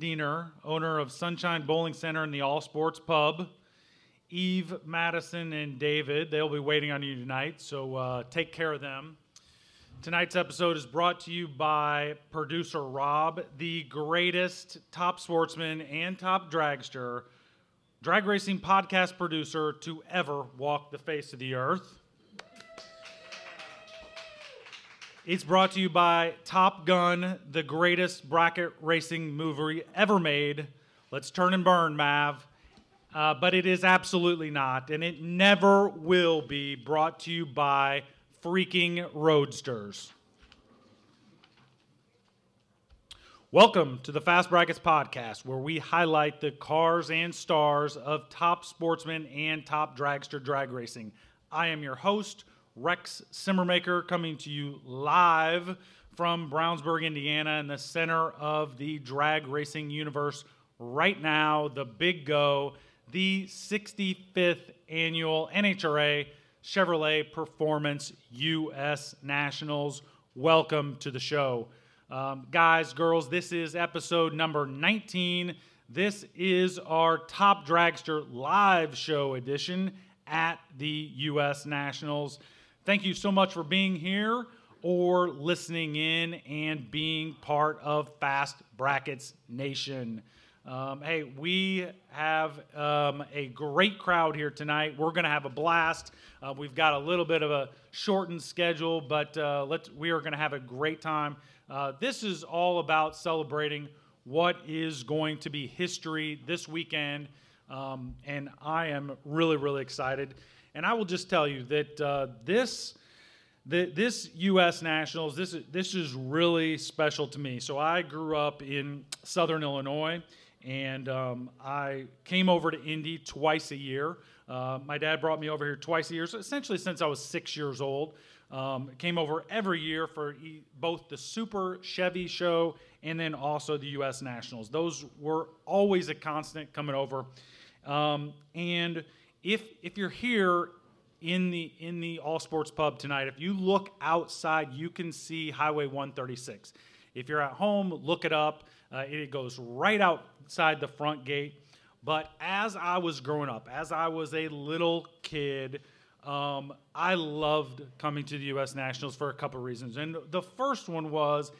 Diener, owner of Sunshine Bowling Center and the All Sports Pub. Eve, Madison, and David, they'll be waiting on you tonight, so uh, take care of them. Tonight's episode is brought to you by producer Rob, the greatest top sportsman and top dragster, drag racing podcast producer to ever walk the face of the earth. It's brought to you by Top Gun, the greatest bracket racing movie ever made. Let's turn and burn, Mav. Uh, but it is absolutely not, and it never will be brought to you by freaking roadsters. Welcome to the Fast Brackets podcast, where we highlight the cars and stars of top sportsmen and top dragster drag racing. I am your host, Rex Simmermaker, coming to you live from Brownsburg, Indiana, in the center of the drag racing universe right now, the big go, the 65th annual NHRA Chevrolet Performance US Nationals. Welcome to the show. Um, guys, girls, this is episode number 19. This is our Top Dragster live show edition at the US Nationals. Thank you so much for being here or listening in and being part of Fast Brackets Nation. Um, hey, we have um, a great crowd here tonight. We're going to have a blast. Uh, we've got a little bit of a shortened schedule, but uh, let's, we are going to have a great time. Uh, this is all about celebrating what is going to be history this weekend, um, and I am really, really excited. And I will just tell you that uh, this. The, this U.S. Nationals, this is, this is really special to me. So I grew up in Southern Illinois, and um, I came over to Indy twice a year. Uh, my dad brought me over here twice a year, so essentially since I was six years old. Um, came over every year for e- both the Super Chevy Show and then also the U.S. Nationals. Those were always a constant coming over. Um, and if if you're here in the in the All Sports Pub tonight, if you look outside, you can see Highway 136. If you're at home, look it up. Uh, it goes right outside the front gate. But as I was growing up, as I was a little kid, um, I loved coming to the U.S. Nationals for a couple reasons, and the first one was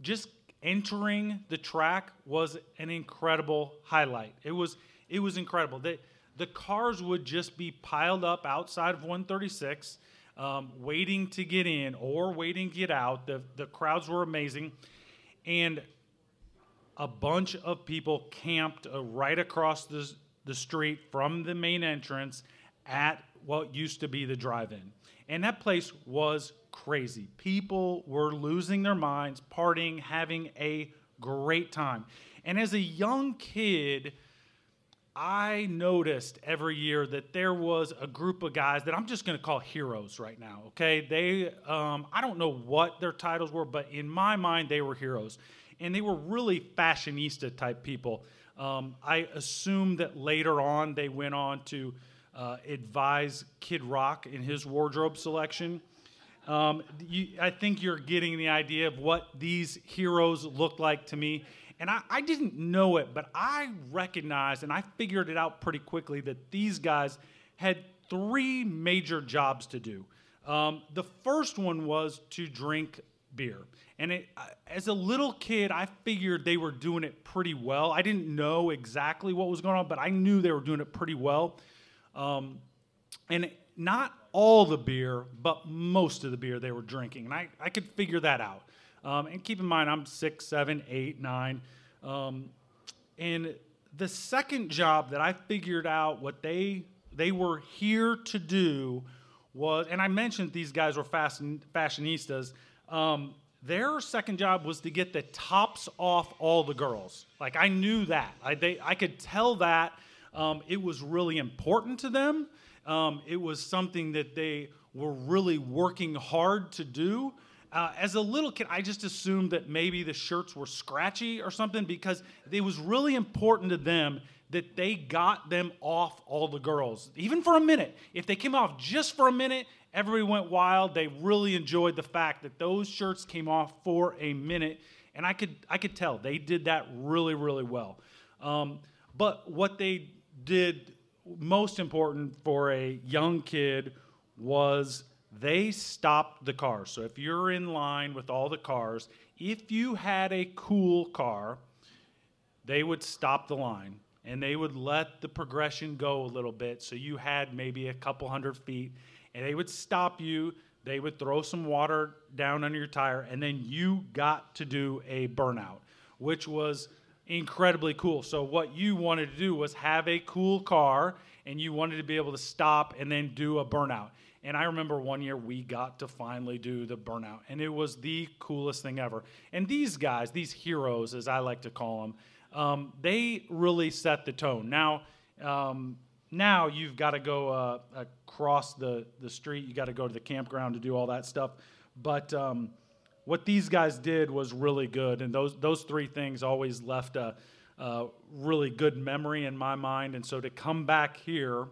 just entering the track was an incredible highlight. It was it was incredible. The, the cars would just be piled up outside of 136, um, waiting to get in or waiting to get out. The the crowds were amazing, and a bunch of people camped uh, right across the the street from the main entrance at what used to be the drive in. And that place was crazy. People were losing their minds, partying, having a great time. And as a young kid, I noticed every year that there was a group of guys that I'm just going to call heroes right now. Okay, they um, I don't know what their titles were, but in my mind they were heroes, and they were really fashionista type people. Um, I assume that later on they went on to uh, advise Kid Rock in his wardrobe selection. Um, you, I think you're getting the idea of what these heroes look like to me. And I, I didn't know it, but I recognized and I figured it out pretty quickly that these guys had three major jobs to do. Um, the first one was to drink beer. And it, as a little kid, I figured they were doing it pretty well. I didn't know exactly what was going on, but I knew they were doing it pretty well. Um, and not all the beer, but most of the beer they were drinking. And I, I could figure that out. Um, and keep in mind, I'm six, seven, eight, nine. Um, and the second job that I figured out what they they were here to do was, and I mentioned these guys were fashion, fashionistas. Um, their second job was to get the tops off all the girls. Like I knew that. I they I could tell that um, it was really important to them. Um, it was something that they were really working hard to do. Uh, as a little kid, I just assumed that maybe the shirts were scratchy or something because it was really important to them that they got them off all the girls, even for a minute. If they came off just for a minute, everybody went wild. They really enjoyed the fact that those shirts came off for a minute. and I could I could tell they did that really really well. Um, but what they did most important for a young kid was they stopped the cars. So if you're in line with all the cars, if you had a cool car, they would stop the line and they would let the progression go a little bit. So you had maybe a couple hundred feet, and they would stop you. They would throw some water down under your tire, and then you got to do a burnout, which was incredibly cool. So what you wanted to do was have a cool car, and you wanted to be able to stop and then do a burnout. And I remember one year we got to finally do the burnout, and it was the coolest thing ever. And these guys, these heroes, as I like to call them, um, they really set the tone. Now, um, now you've got to go uh, across the, the street. You got to go to the campground to do all that stuff. But um, what these guys did was really good, and those those three things always left a, a really good memory in my mind. And so to come back here,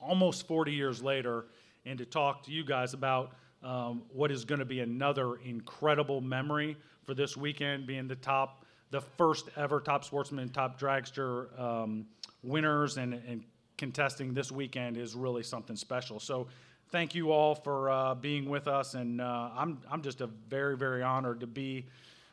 almost 40 years later, and to talk to you guys about um, what is going to be another incredible memory for this weekend, being the top the first ever top sportsman, top dragster um, winners and, and contesting this weekend is really something special. So thank you all for uh, being with us, and uh, I'm I'm just a very very honored to be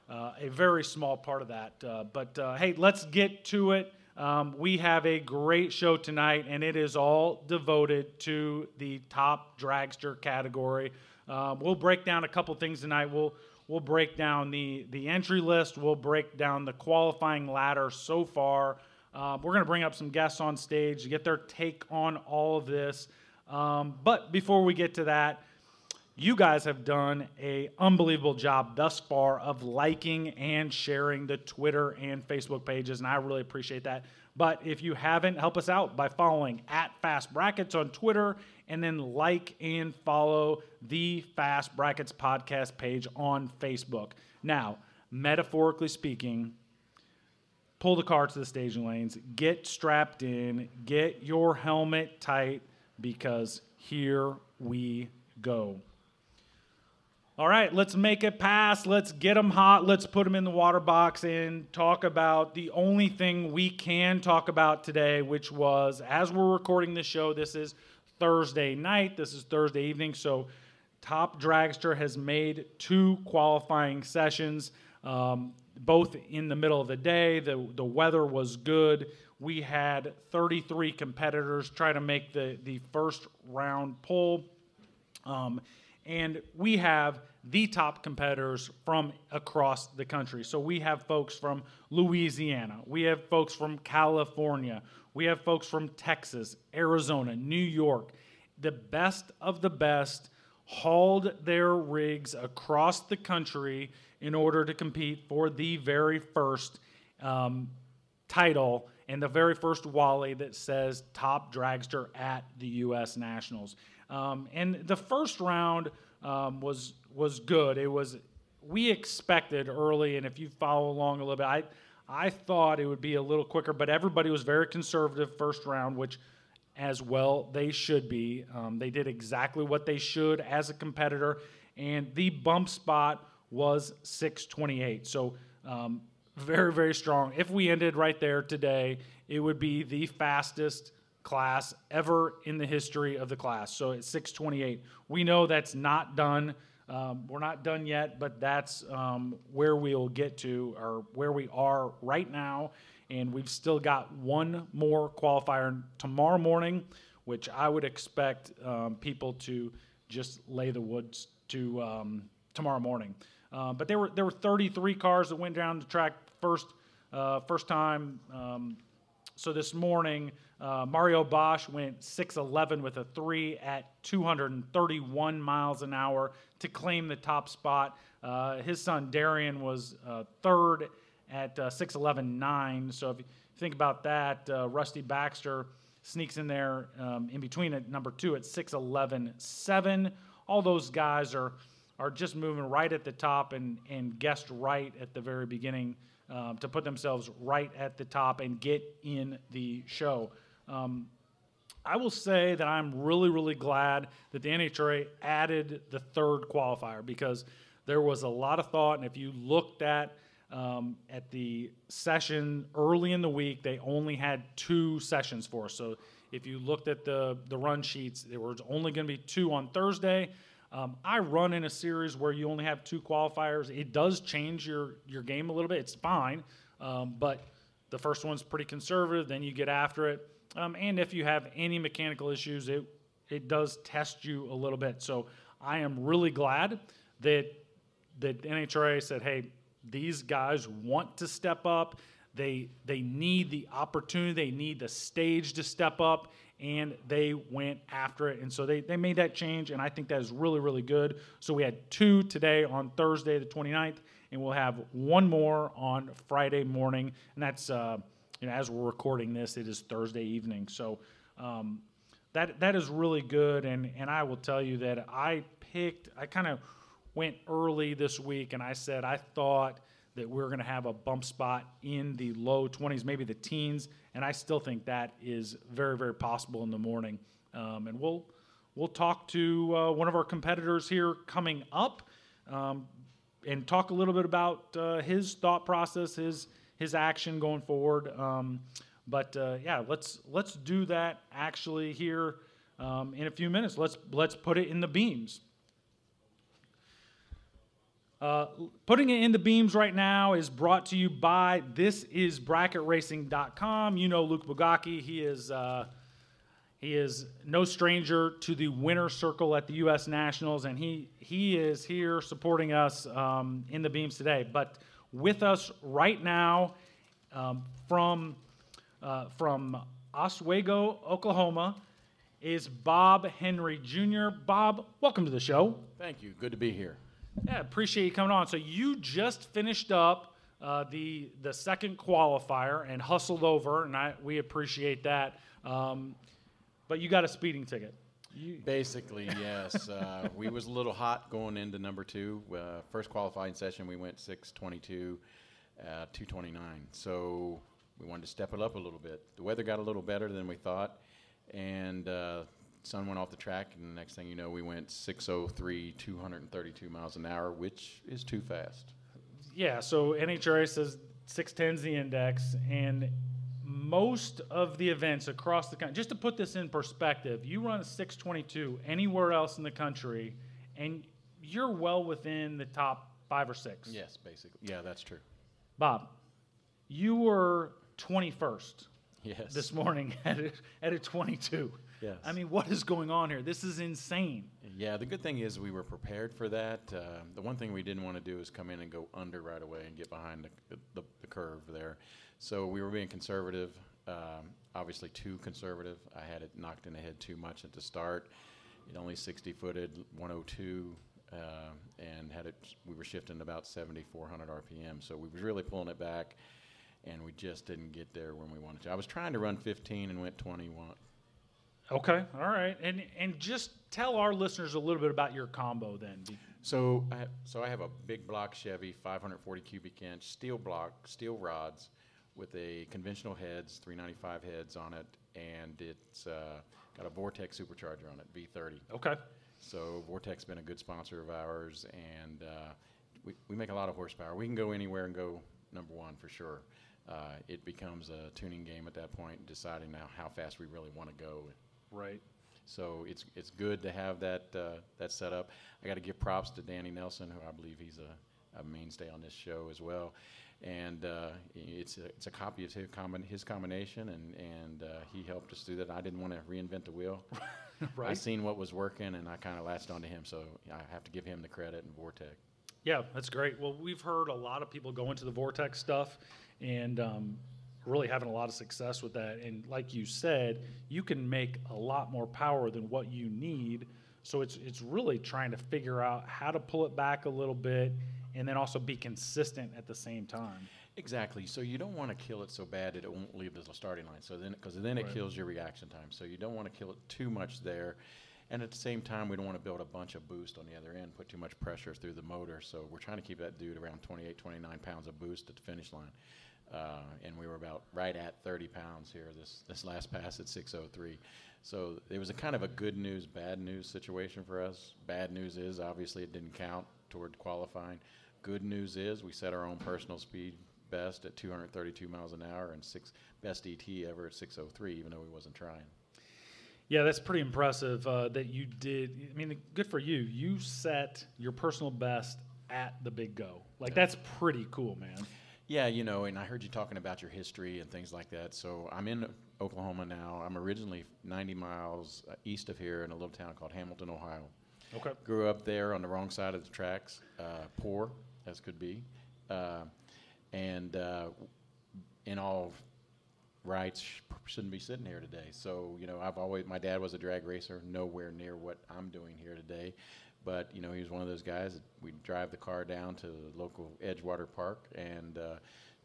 uh, a very small part of that. Uh, but uh, hey, let's get to it. Um, we have a great show tonight, and it is all devoted to the top dragster category. Uh, we'll break down a couple things tonight. We'll We'll break down the, the entry list. We'll break down the qualifying ladder so far. Uh, we're going to bring up some guests on stage to get their take on all of this. Um, but before we get to that, you guys have done a unbelievable job thus far of liking and sharing the Twitter and Facebook pages, and I really appreciate that. But if you haven't, help us out by following at Fast Brackets on Twitter and then like and follow the Fast Brackets podcast page on Facebook. Now, metaphorically speaking, pull the car to the staging lanes, get strapped in, get your helmet tight because here we go. All right, let's make it pass. Let's get them hot. Let's put them in the water box and talk about the only thing we can talk about today, which was as we're recording this show, this is Thursday night, this is Thursday evening. So, Top Dragster has made two qualifying sessions, um, both in the middle of the day. The, the weather was good. We had 33 competitors try to make the, the first round pull. Um, and we have the top competitors from across the country. So we have folks from Louisiana, we have folks from California, we have folks from Texas, Arizona, New York. The best of the best hauled their rigs across the country in order to compete for the very first um, title and the very first Wally that says top dragster at the U.S. Nationals. Um, and the first round um, was was good. It was we expected early, and if you follow along a little bit, I I thought it would be a little quicker, but everybody was very conservative first round, which as well they should be. Um, they did exactly what they should as a competitor, and the bump spot was 628. So um, very very strong. If we ended right there today, it would be the fastest class ever in the history of the class. So it's 628. We know that's not done. Um, we're not done yet, but that's um, where we'll get to, or where we are right now. And we've still got one more qualifier tomorrow morning, which I would expect um, people to just lay the woods to um, tomorrow morning. Uh, but there were there were 33 cars that went down the track first uh, first time. So this morning, uh, Mario Bosch went 6'11 with a three at 231 miles an hour to claim the top spot. Uh, his son Darian was uh, third at uh, 6'11 9. So if you think about that, uh, Rusty Baxter sneaks in there um, in between at number two at 6'11 7. All those guys are, are just moving right at the top and, and guessed right at the very beginning. Um, to put themselves right at the top and get in the show. Um, I will say that I'm really, really glad that the NHRA added the third qualifier because there was a lot of thought, and if you looked at um, at the session early in the week, they only had two sessions for us. So if you looked at the the run sheets, there was only going to be two on Thursday. Um, I run in a series where you only have two qualifiers. It does change your your game a little bit. It's fine, um, but the first one's pretty conservative. Then you get after it, um, and if you have any mechanical issues, it it does test you a little bit. So I am really glad that that NHRA said, hey, these guys want to step up. They they need the opportunity. They need the stage to step up, and they went after it. And so they, they made that change, and I think that is really, really good. So we had two today on Thursday, the 29th, and we'll have one more on Friday morning. And that's, uh, you know, as we're recording this, it is Thursday evening. So um, that that is really good. And, and I will tell you that I picked, I kind of went early this week, and I said I thought – that we're going to have a bump spot in the low 20s, maybe the teens, and I still think that is very, very possible in the morning. Um, and we'll we'll talk to uh, one of our competitors here coming up, um, and talk a little bit about uh, his thought process, his his action going forward. Um, but uh, yeah, let's let's do that actually here um, in a few minutes. Let's let's put it in the beams. Uh, putting it in the beams right now is brought to you by this is bracketracing.com. You know Luke Bogacki. He is uh, he is no stranger to the winner circle at the U.S. Nationals, and he he is here supporting us um, in the beams today. But with us right now um, from uh, from Oswego, Oklahoma, is Bob Henry Jr. Bob, welcome to the show. Thank you. Good to be here. Yeah, appreciate you coming on. So you just finished up uh, the the second qualifier and hustled over, and I we appreciate that. Um, but you got a speeding ticket. You Basically, yes. Uh, we was a little hot going into number two. Uh, first qualifying session, we went 622, uh, 229. So we wanted to step it up a little bit. The weather got a little better than we thought, and sun went off the track, and the next thing you know, we went 603, 232 miles an hour, which is too fast. Yeah, so NHRA says 610 is the index, and most of the events across the country, just to put this in perspective, you run a 622 anywhere else in the country, and you're well within the top five or six. Yes, basically. Yeah, that's true. Bob, you were 21st Yes. this morning at a, at a 22. Yes. I mean, what is going on here? This is insane. Yeah, the good thing is we were prepared for that. Uh, the one thing we didn't want to do is come in and go under right away and get behind the, the, the curve there. So we were being conservative, um, obviously too conservative. I had it knocked in the head too much at the start. It only 60 footed, 102, uh, and had it. We were shifting about 7,400 RPM, so we were really pulling it back, and we just didn't get there when we wanted to. I was trying to run 15 and went 21, Okay, all right, and and just tell our listeners a little bit about your combo then. So, I, so I have a big block Chevy, 540 cubic inch steel block, steel rods, with a conventional heads, 395 heads on it, and it's uh, got a Vortech supercharger on it, V30. Okay, So Vortech has been a good sponsor of ours, and uh, we, we make a lot of horsepower. We can go anywhere and go number one for sure. Uh, it becomes a tuning game at that point, deciding now how fast we really want to go. Right. So it's it's good to have that uh, that set up. I got to give props to Danny Nelson, who I believe he's a, a mainstay on this show as well. And uh, it's a, it's a copy of his, combin- his combination, and and uh, he helped us through that. I didn't want to reinvent the wheel. I seen what was working, and I kind of latched onto him. So I have to give him the credit and Vortech. Yeah, that's great. Well, we've heard a lot of people go into the Vortech stuff, and um, really having a lot of success with that. And like you said, you can make a lot more power than what you need. So it's it's really trying to figure out how to pull it back a little bit, and then also be consistent at the same time. Exactly. So you don't want to kill it so bad that it won't leave the starting line. So then, because then it Right. kills your reaction time. So you don't want to kill it too much there, and at the same time, we don't want to build a bunch of boost on the other end, put too much pressure through the motor. So we're trying to keep that dude around 28, 29 pounds of boost at the finish line. Uh, and we were about right at 30 pounds here this this last pass at 603. So it was a kind of a good news, bad news situation for us. Bad news is obviously it didn't count toward qualifying. Good news is we set our own personal speed best at 232 miles an hour and six best ET ever at 603, even though we wasn't trying. Yeah, that's pretty impressive uh, that you did. I mean, good for you. You set your personal best at the big go. Like that's pretty cool, man. Yeah, you know, and I heard you talking about your history and things like that. So I'm in Oklahoma now. I'm originally 90 miles uh, east of here in a little town called Hamilton, Ohio. Okay. Grew up there on the wrong side of the tracks, uh, poor as could be, uh, and uh, in all rights shouldn't be sitting here today. So you know, I've always my dad was a drag racer, nowhere near what I'm doing here today. But you know, he was one of those guys that we'd drive the car down to the local Edgewater Park and uh,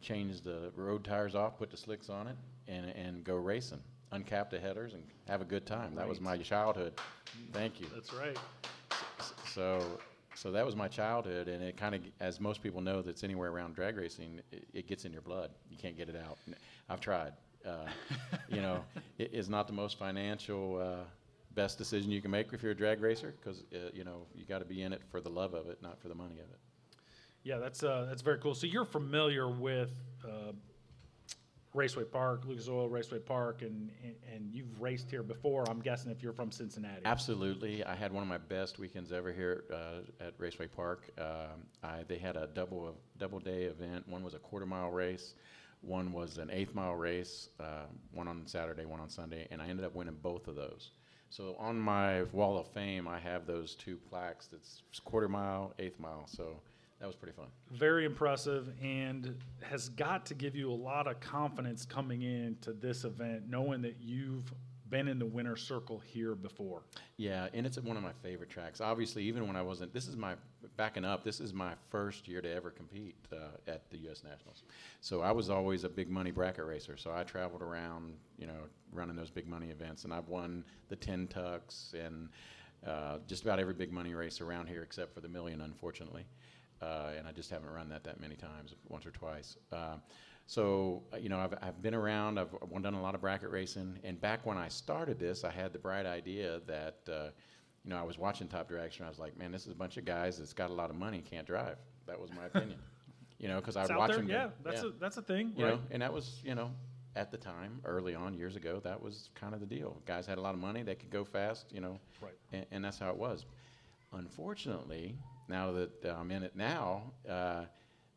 change the road tires off, put the slicks on it, and and go racing, uncap the headers, and have a good time. That was my childhood. Thank you. That's right. So, so that was my childhood, and it kind of, as most people know, that's anywhere around drag racing, it, it gets in your blood. You can't get it out. I've tried. Uh, you know, it is not the most financial uh, best decision you can make if you're a drag racer, because uh, you know you got to be in it for the love of it, not for the money of it. Yeah, that's uh, that's very cool. So you're familiar with uh, Raceway Park, Lucas Oil Raceway Park, and, and and you've raced here before. I'm guessing if you're from Cincinnati. Absolutely, I had one of my best weekends ever here uh, at Raceway Park. Um, I, they had a double double day event. One was a quarter mile race, one was an eighth mile race. Uh, one on Saturday, one on Sunday, and I ended up winning both of those. So on my wall of fame, I have those two plaques. That's quarter mile, eighth mile. So that was pretty fun. Very impressive, and has got to give you a lot of confidence coming into this event, knowing that you've been in the winner's circle here before. Yeah, and it's one of my favorite tracks. Obviously, even when I wasn't, this is my backing up. This is my first year to ever compete uh, at the U.S. Nationals. So I was always a big money bracket racer. So I traveled around, you know, running those big money events, and I've won the ten tucks and uh, just about every big money race around here, except for the million, unfortunately. Uh, and I just haven't run that that many times, once or twice. So, uh, you know, I've, I've been around, I've done a lot of bracket racing. And back when I started this, I had the bright idea that, uh, you know, I was watching Top Direction. I was like, man, this is a bunch of guys that's got a lot of money, can't drive. That was my opinion. you know, because I would watch there, them. yeah. That's a that's a thing, you right? know, and that was, you know, at the time, early on, years ago, that was kind of the deal. Guys had a lot of money, they could go fast, you know, Right. and, and that's how it was. Unfortunately, now that uh, I'm in it now, uh,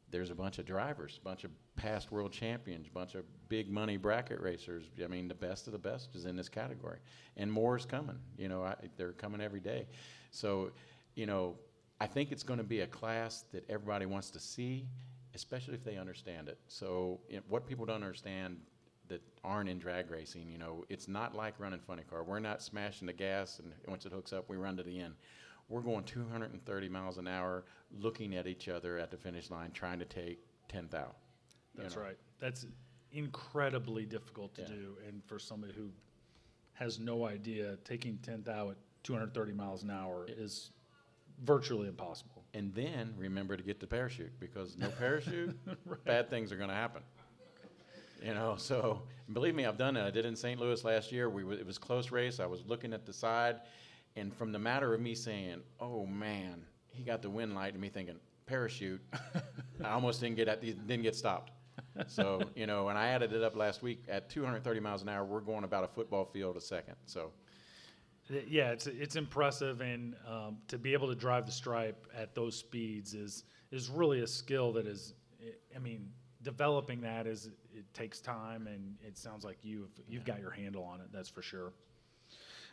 there's a bunch of drivers, a bunch of past world champions, a bunch of big money bracket racers. I mean, the best of the best is in this category, and more is coming. You know, I, they're coming every day. So, you know, I think it's going to be a class that everybody wants to see, especially if they understand it. So, you know, what people don't understand that aren't in drag racing, you know, it's not like running funny car. We're not smashing the gas and once it hooks up, we run to the end. We're going 230 miles an hour, looking at each other at the finish line, trying to take 10th out. you That's know. right. That's incredibly difficult to Yeah. do, and for somebody who has no idea, taking tenth out at 230 miles an hour is virtually impossible. And then remember to get the parachute because no parachute, bad things are going to happen. You know, so believe me, I've done it. I did it in St. Louis last year. We w- it was close race. I was looking at the side, and from the matter of me saying, "Oh man, he got the wind light," and me thinking, "Parachute," I almost didn't get at, didn't get stopped. So you know, and I added it up last week at 230 miles an hour. We're going about a football field a second. So Yeah, it's it's impressive, and um, to be able to drive the stripe at those speeds is is really a skill that is. I mean, developing that is it takes time, and it sounds like you've you've got your handle on it. That's for sure.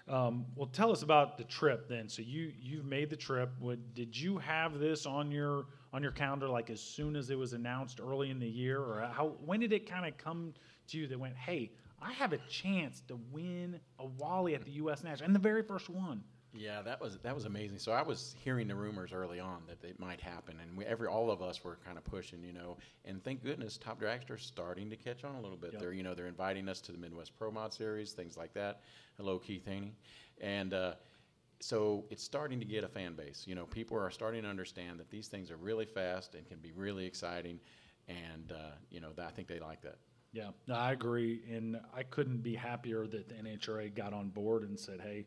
Um, well, tell us about the trip then. So you you've made the trip. What, did you have this on your on your calendar like as soon as it was announced early in the year, or how? When did it kind of come to you that went, hey, I have a chance to win a Wally at the U.S. National, and the very first one. Yeah, that was that was amazing. So I was hearing the rumors early on that it might happen, and we, every all of us were kind of pushing, you know. And thank goodness, Top Dragster's starting to catch on a little bit. Yep. They're you know they're inviting us to the Midwest Pro Mod Series, things like that. Hello, Keith Haney, and uh, so it's starting to get a fan base. You know, people are starting to understand that these things are really fast and can be really exciting, and uh, you know, I think they like that. Yeah, no, I agree, and I couldn't be happier that the NHRA got on board and said, "Hey,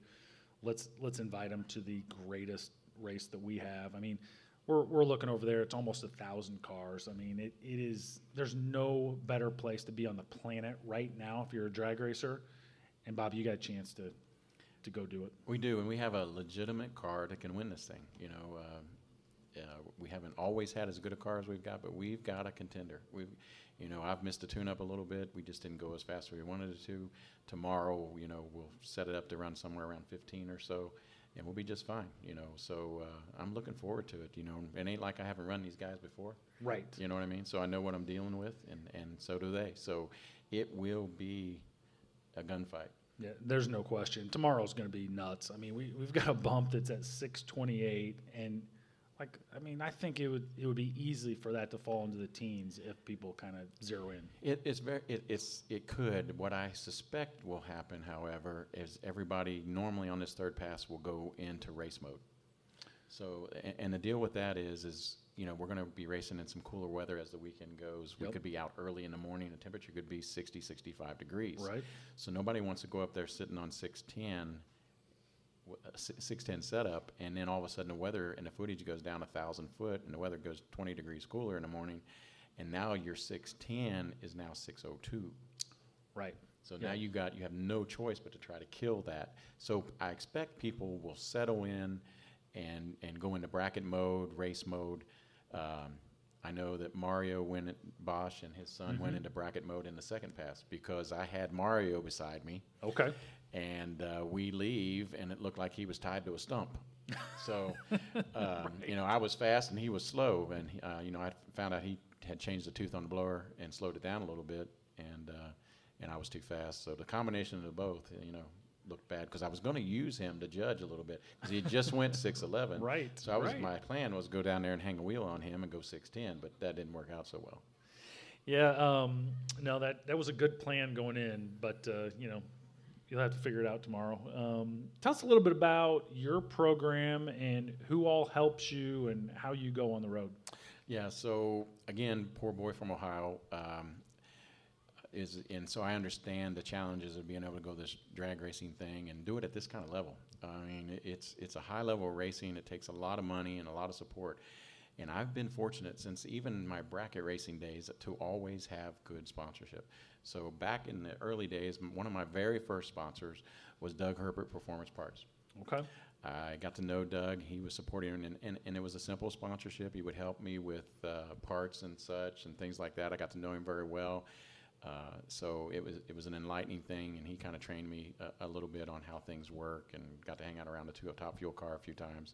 let's let's invite them to the greatest race that we have." I mean, we're, we're looking over there. It's almost a thousand cars. I mean, it, it is. There's no better place to be on the planet right now if you're a drag racer. And Bob, you got a chance to to go do it. We do, and we have a legitimate car that can win this thing. You know, uh, uh, we haven't always had as good a car as we've got, but we've got a contender. We've, you know, I've missed a tune-up a little bit. We just didn't go as fast as we wanted it to. Tomorrow, you know, we'll set it up to run somewhere around 15 or so, and we'll be just fine. You know, so uh, I'm looking forward to it. You know, it ain't like I haven't run these guys before. Right. You know what I mean? So I know what I'm dealing with, and and so do they. So it will be a gunfight. Yeah, there's no question. Tomorrow's going to be nuts. I mean, we we've got a bump that's at 628, and like, I mean, I think it would it would be easy for that to fall into the teens if people kind of zero in. It, it's very, it, it's, it could. What I suspect will happen, however, is everybody normally on this third pass will go into race mode. So, and, and the deal with that is, is you know, we're going to be racing in some cooler weather as the weekend goes. We Yep. could be out early in the morning. The temperature could be 60, 65 degrees. Right. So nobody wants to go up there sitting on 610, w- uh, si- 610 setup, and then all of a sudden the weather and the footage goes down a thousand foot, and the weather goes 20 degrees cooler in the morning, and now your 610 is now 602. Right. So Yeah. now you got you have no choice but to try to kill that. So I expect people will settle in and and go into bracket mode, race mode. Um, I know that Mario went Bosch and his son went into bracket mode in the second pass because I had Mario beside me Okay. and uh, we leave, and it looked like he was tied to a stump. So, um, you know, I was fast and he was slow, and uh, you know, I found out he had changed the tooth on the blower and slowed it down a little bit, and uh, and I was too fast. So the combination of the both, you know, looked bad because I was going to use him to judge a little bit because he just went six eleven. Right, So I was right. my plan was go down there and hang a wheel on him and go six ten, but that didn't work out so well. Yeah. Um, no, that that was a good plan going in, but uh, you know, you'll have to figure it out tomorrow. Um, tell us a little bit about your program and who all helps you and how you go on the road. Yeah, so again, poor boy from Ohio um, is, and so I understand the challenges of being able to go this drag racing thing and do it at this kind of level. I mean, it's it's a high level racing. It takes a lot of money and a lot of support. And I've been fortunate since even my bracket racing days to always have good sponsorship. So back in the early days, one of my very first sponsors was Doug Herbert Performance Parts. Okay. I got to know Doug. He was supporting, and, and, and it was a simple sponsorship. He would help me with uh, parts and such and things like that. I got to know him very well. Uh, so it was it was an enlightening thing, and he kind of trained me a, a little bit on how things work, and got to hang out around the two top fuel car a few times.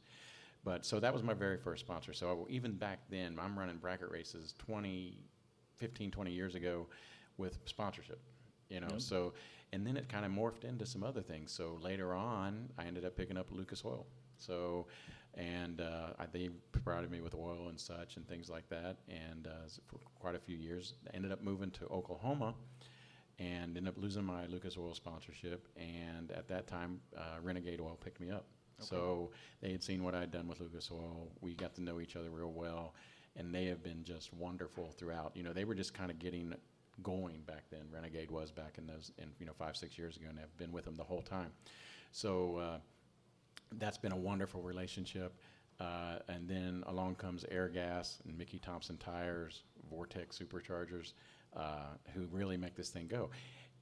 But so that was my very first sponsor. So even back then, I'm running bracket races 20, 15, 20 years ago with sponsorship. You know, Yep. so and then it kind of morphed into some other things. So later on, I ended up picking up Lucas Oil. So, and uh, they provided me with oil and such and things like that. And uh, for quite a few years, I ended up moving to Oklahoma and ended up losing my Lucas Oil sponsorship. And at that time, uh, Renegade Oil picked me up. So they had seen what I had done with Lucas Oil. We got to know each other real well, and they have been just wonderful throughout. You know, they were just kind of getting going back then. Renegade was back in those, in you know, five six years ago, and I've been with them the whole time. So uh, that's been a wonderful relationship. Uh, and then along comes Airgas and Mickey Thompson Tires, Vortech Superchargers, uh, who really make this thing go.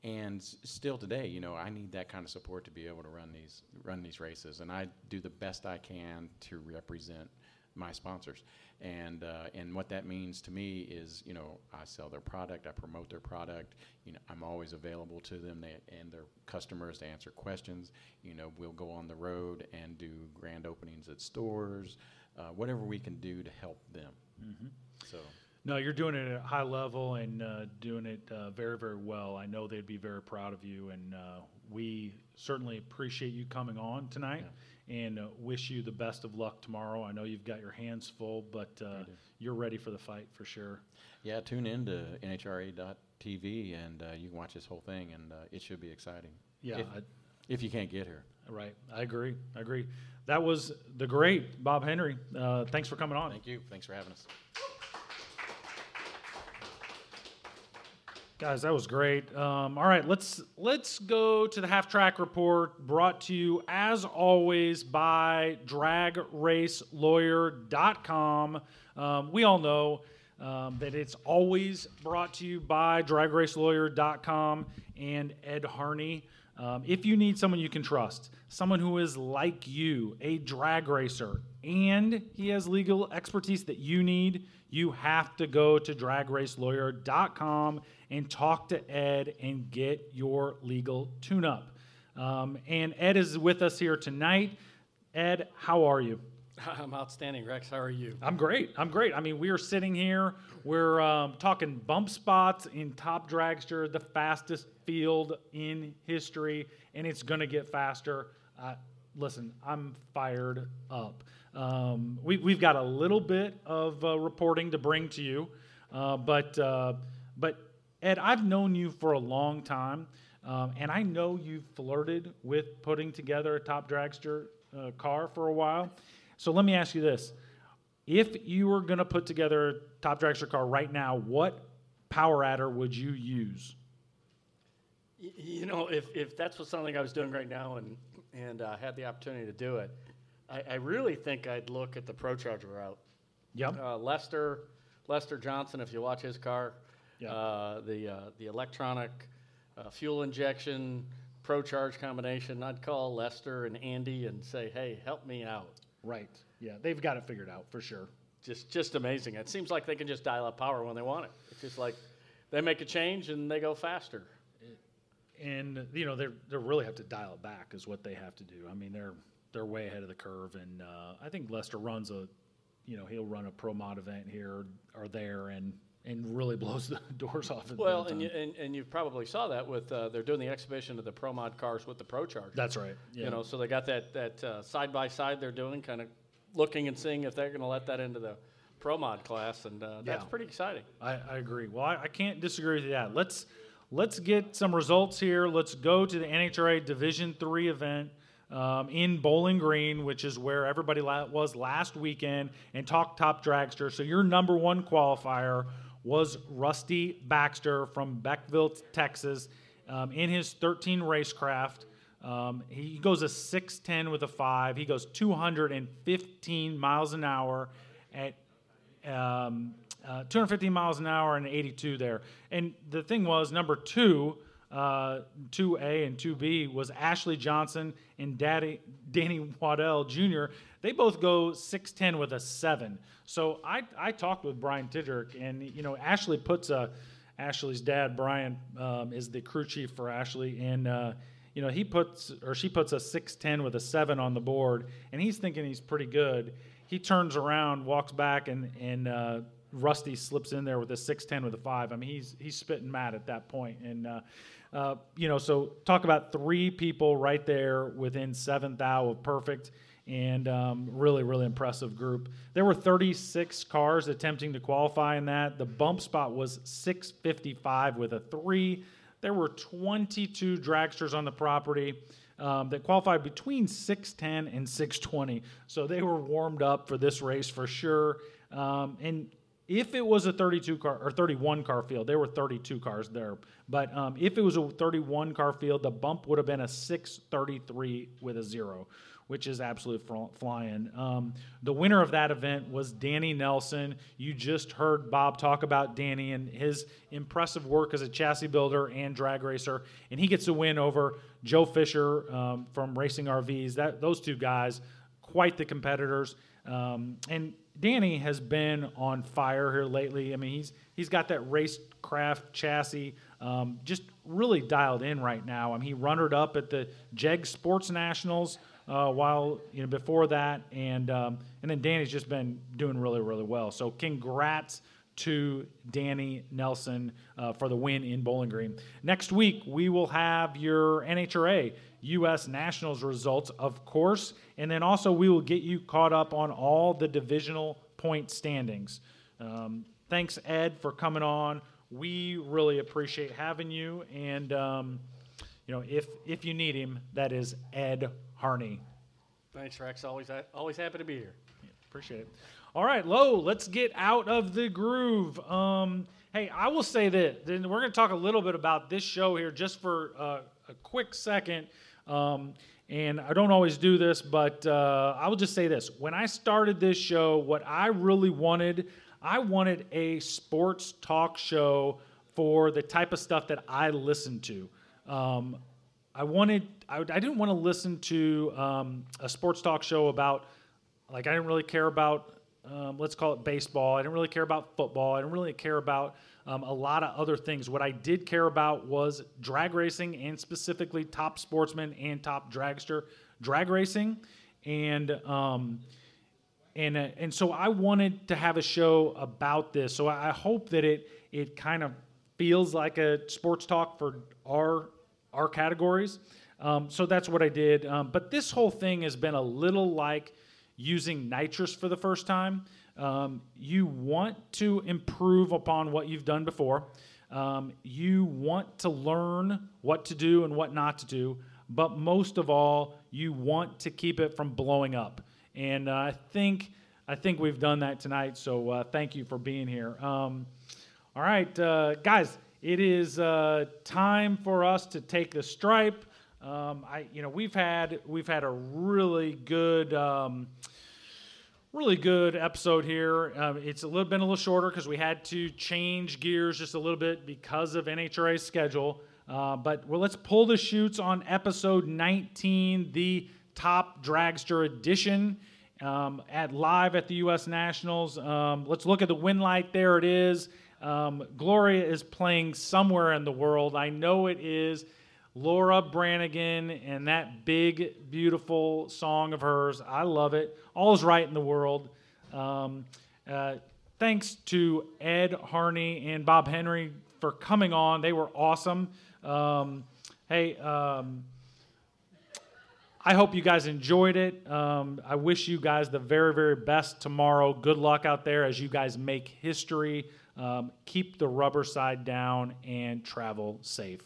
And s- still today, you know, I need that kind of support to be able to run these run these races, and I do the best I can to represent my sponsors. And uh, and what that means to me is, you know, I sell their product, I promote their product. You know, I'm always available to them they, and their customers to answer questions. You know, we'll go on the road and do grand openings at stores, uh, whatever we can do to help them. So. No, you're doing it at a high level and uh, doing it uh, very, very well. I know they'd be very proud of you, and uh, we certainly appreciate you coming on tonight and uh, wish you the best of luck tomorrow. I know you've got your hands full, but uh, you're ready for the fight for sure. Yeah, tune in to NHRA.tv and uh, you can watch this whole thing, and uh, it should be exciting. Yeah, If, I, if you can't get here. right. I agree. I agree. That was the great Bob Henry. Uh, thanks for coming on. Thank you. Thanks for having us. Guys, that was great. Um, all right, let's let's go to the half track report brought to you as always by dragracelawyer.com. Um, we all know um, that it's always brought to you by dragracelawyer.com and Ed Harney. Um, if you need someone you can trust, someone who is like you, a drag racer, and he has legal expertise that you need, you have to go to dragracelawyer.com and talk to Ed and get your legal tune up. Um, and Ed is with us here tonight. Ed, how are you? I'm outstanding, Rex. How are you? I'm great. I'm great. I mean, we are sitting here. We're um, talking bump spots in Top Dragster, the fastest field in history, and it's going to get faster. Uh, listen, I'm fired up. Um, we, we've got a little bit of uh, reporting to bring to you, uh, but uh, but Ed, I've known you for a long time, um, and I know you've flirted with putting together a Top Dragster uh, car for a while. So let me ask you this. If you were going to put together a top dragster car right now, what power adder would you use? You know, if, if that's what something I was doing right now and, and uh, had the opportunity to do it, I, I really think I'd look at the ProCharger route. Yep. Uh, Lester, Lester Johnson, if you watch his car, Yeah. uh, the, uh, the electronic uh, fuel injection pro charge combination, I'd call Lester and Andy and say, hey, help me out. Right. Yeah, they've got it figured out for sure. Just, just amazing. It seems like they can just dial up power when they want it. It's just like they make a change and they go faster. And you know they they really have to dial it back is what they have to do. I mean they're they're way ahead of the curve, and uh, I think Lester runs a, you know he'll run a pro mod event here or there and and really blows the doors off. at Well, and you, and, and you probably saw that with uh, they're doing the exhibition of the Pro Mod cars with the Pro Charger. that's right. Yeah. You know, so they got that that side by side they're doing, kind of looking and seeing if they're going to let that into the Pro Mod class, and uh, that's Yeah. pretty exciting. I, I agree. Well, I, I can't disagree with that. Let's let's get some results here. Let's go to the NHRA Division Three event um, in Bowling Green, which is where everybody la- was last weekend, and talk top dragster. So your number one qualifier was Rusty Baxter from Beckville, Texas, um, in his 13 racecraft. Um, he goes a 610 with a five. He goes 215 miles an hour at um, uh, 215 miles an hour and 82 there. And the thing was, number two, uh, 2A and 2B was Ashley Johnson and Daddy, Danny Waddell Jr. They both go 6'10 with a 7. So I, I talked with Brian Tidrick, and, you know, Ashley puts a, Ashley's dad, Brian, um, is the crew chief for Ashley, and, uh, you know, he puts, or she puts a 6'10 with a 7 on the board, and he's thinking he's pretty good he turns around, walks back, and and uh, Rusty slips in there with a six ten with a five. I mean, he's he's spitting mad at that point, and uh, uh, you know, so talk about three people right there within seventh thou of perfect, and um, really really impressive group. There were 36 cars attempting to qualify in that. The bump spot was 655 with a three. There were 22 dragsters on the property um, that qualified between 610 and 620. So they were warmed up for this race for sure. Um, and if it was a 32 car or 31 car field, there were 32 cars there. But um, if it was a 31 car field, the bump would have been a 633 with a zero, which is absolute fl- flying. Um, the winner of that event was Danny Nelson. You just heard Bob talk about Danny and his impressive work as a chassis builder and drag racer, and he gets a win over Joe Fisher um, from Racing RVs. That those two guys, quite the competitors. Um, and Danny has been on fire here lately. I mean, he's he's got that racecraft chassis um, just really dialed in right now. I mean, he runnered up at the Jeg Sports Nationals uh, while you know before that, and um, and then Danny's just been doing really really well. So congrats to Danny Nelson uh, for the win in Bowling Green. Next week we will have your NHRA U.S. Nationals results, of course, and then also we will get you caught up on all the divisional point standings. Um, thanks, Ed, for coming on. We really appreciate having you, and um, you know if if you need him, that is Ed Harney. Thanks, Rex. Always, always happy to be here. Appreciate it. All right, Lo, let's get out of the groove. Um, Hey, I will say this. Then we're going to talk a little bit about this show here, just for uh, a quick second. Um, and I don't always do this, but uh, I will just say this: when I started this show, what I really wanted, I wanted a sports talk show for the type of stuff that I listen to. Um, I wanted, I, I didn't want to listen to um, a sports talk show about, like, I didn't really care about um, let's call it baseball. I didn't really care about football. I didn't really care about um, a lot of other things. What I did care about was drag racing and specifically top sportsman and top dragster drag racing. And, um, and, uh, and so I wanted to have a show about this. So I, I hope that it, it kind of feels like a sports talk for our, our categories. Um, so that's what I did. Um, but this whole thing has been a little like using nitrous for the first time. Um, you want to improve upon what you've done before. Um, you want to learn what to do and what not to do. But most of all, you want to keep it from blowing up. And uh, I think I think we've done that tonight. So uh, thank you for being here. Um, all right, uh, guys, it is time for us to take the stripe. Um, I, you know, we've had we've had a really good, um, really good episode here. Um, it's a little been a little shorter because we had to change gears just a little bit because of NHRA's schedule. Uh, but well, let's pull the chutes on episode 19, the Top Dragster Edition, um, at live at the U.S. Nationals. Um, let's look at the win light. There it is. Um, Gloria is playing somewhere in the world. I know it is. Laura Branigan and that big, beautiful song of hers. I love it. All is right in the world. Um, uh, thanks to Ed Harney and Bob Henry for coming on. They were awesome. Um, hey, um, I hope you guys enjoyed it. Um, I wish you guys the very, very best tomorrow. Good luck out there as you guys make history. Um, keep the rubber side down and travel safe.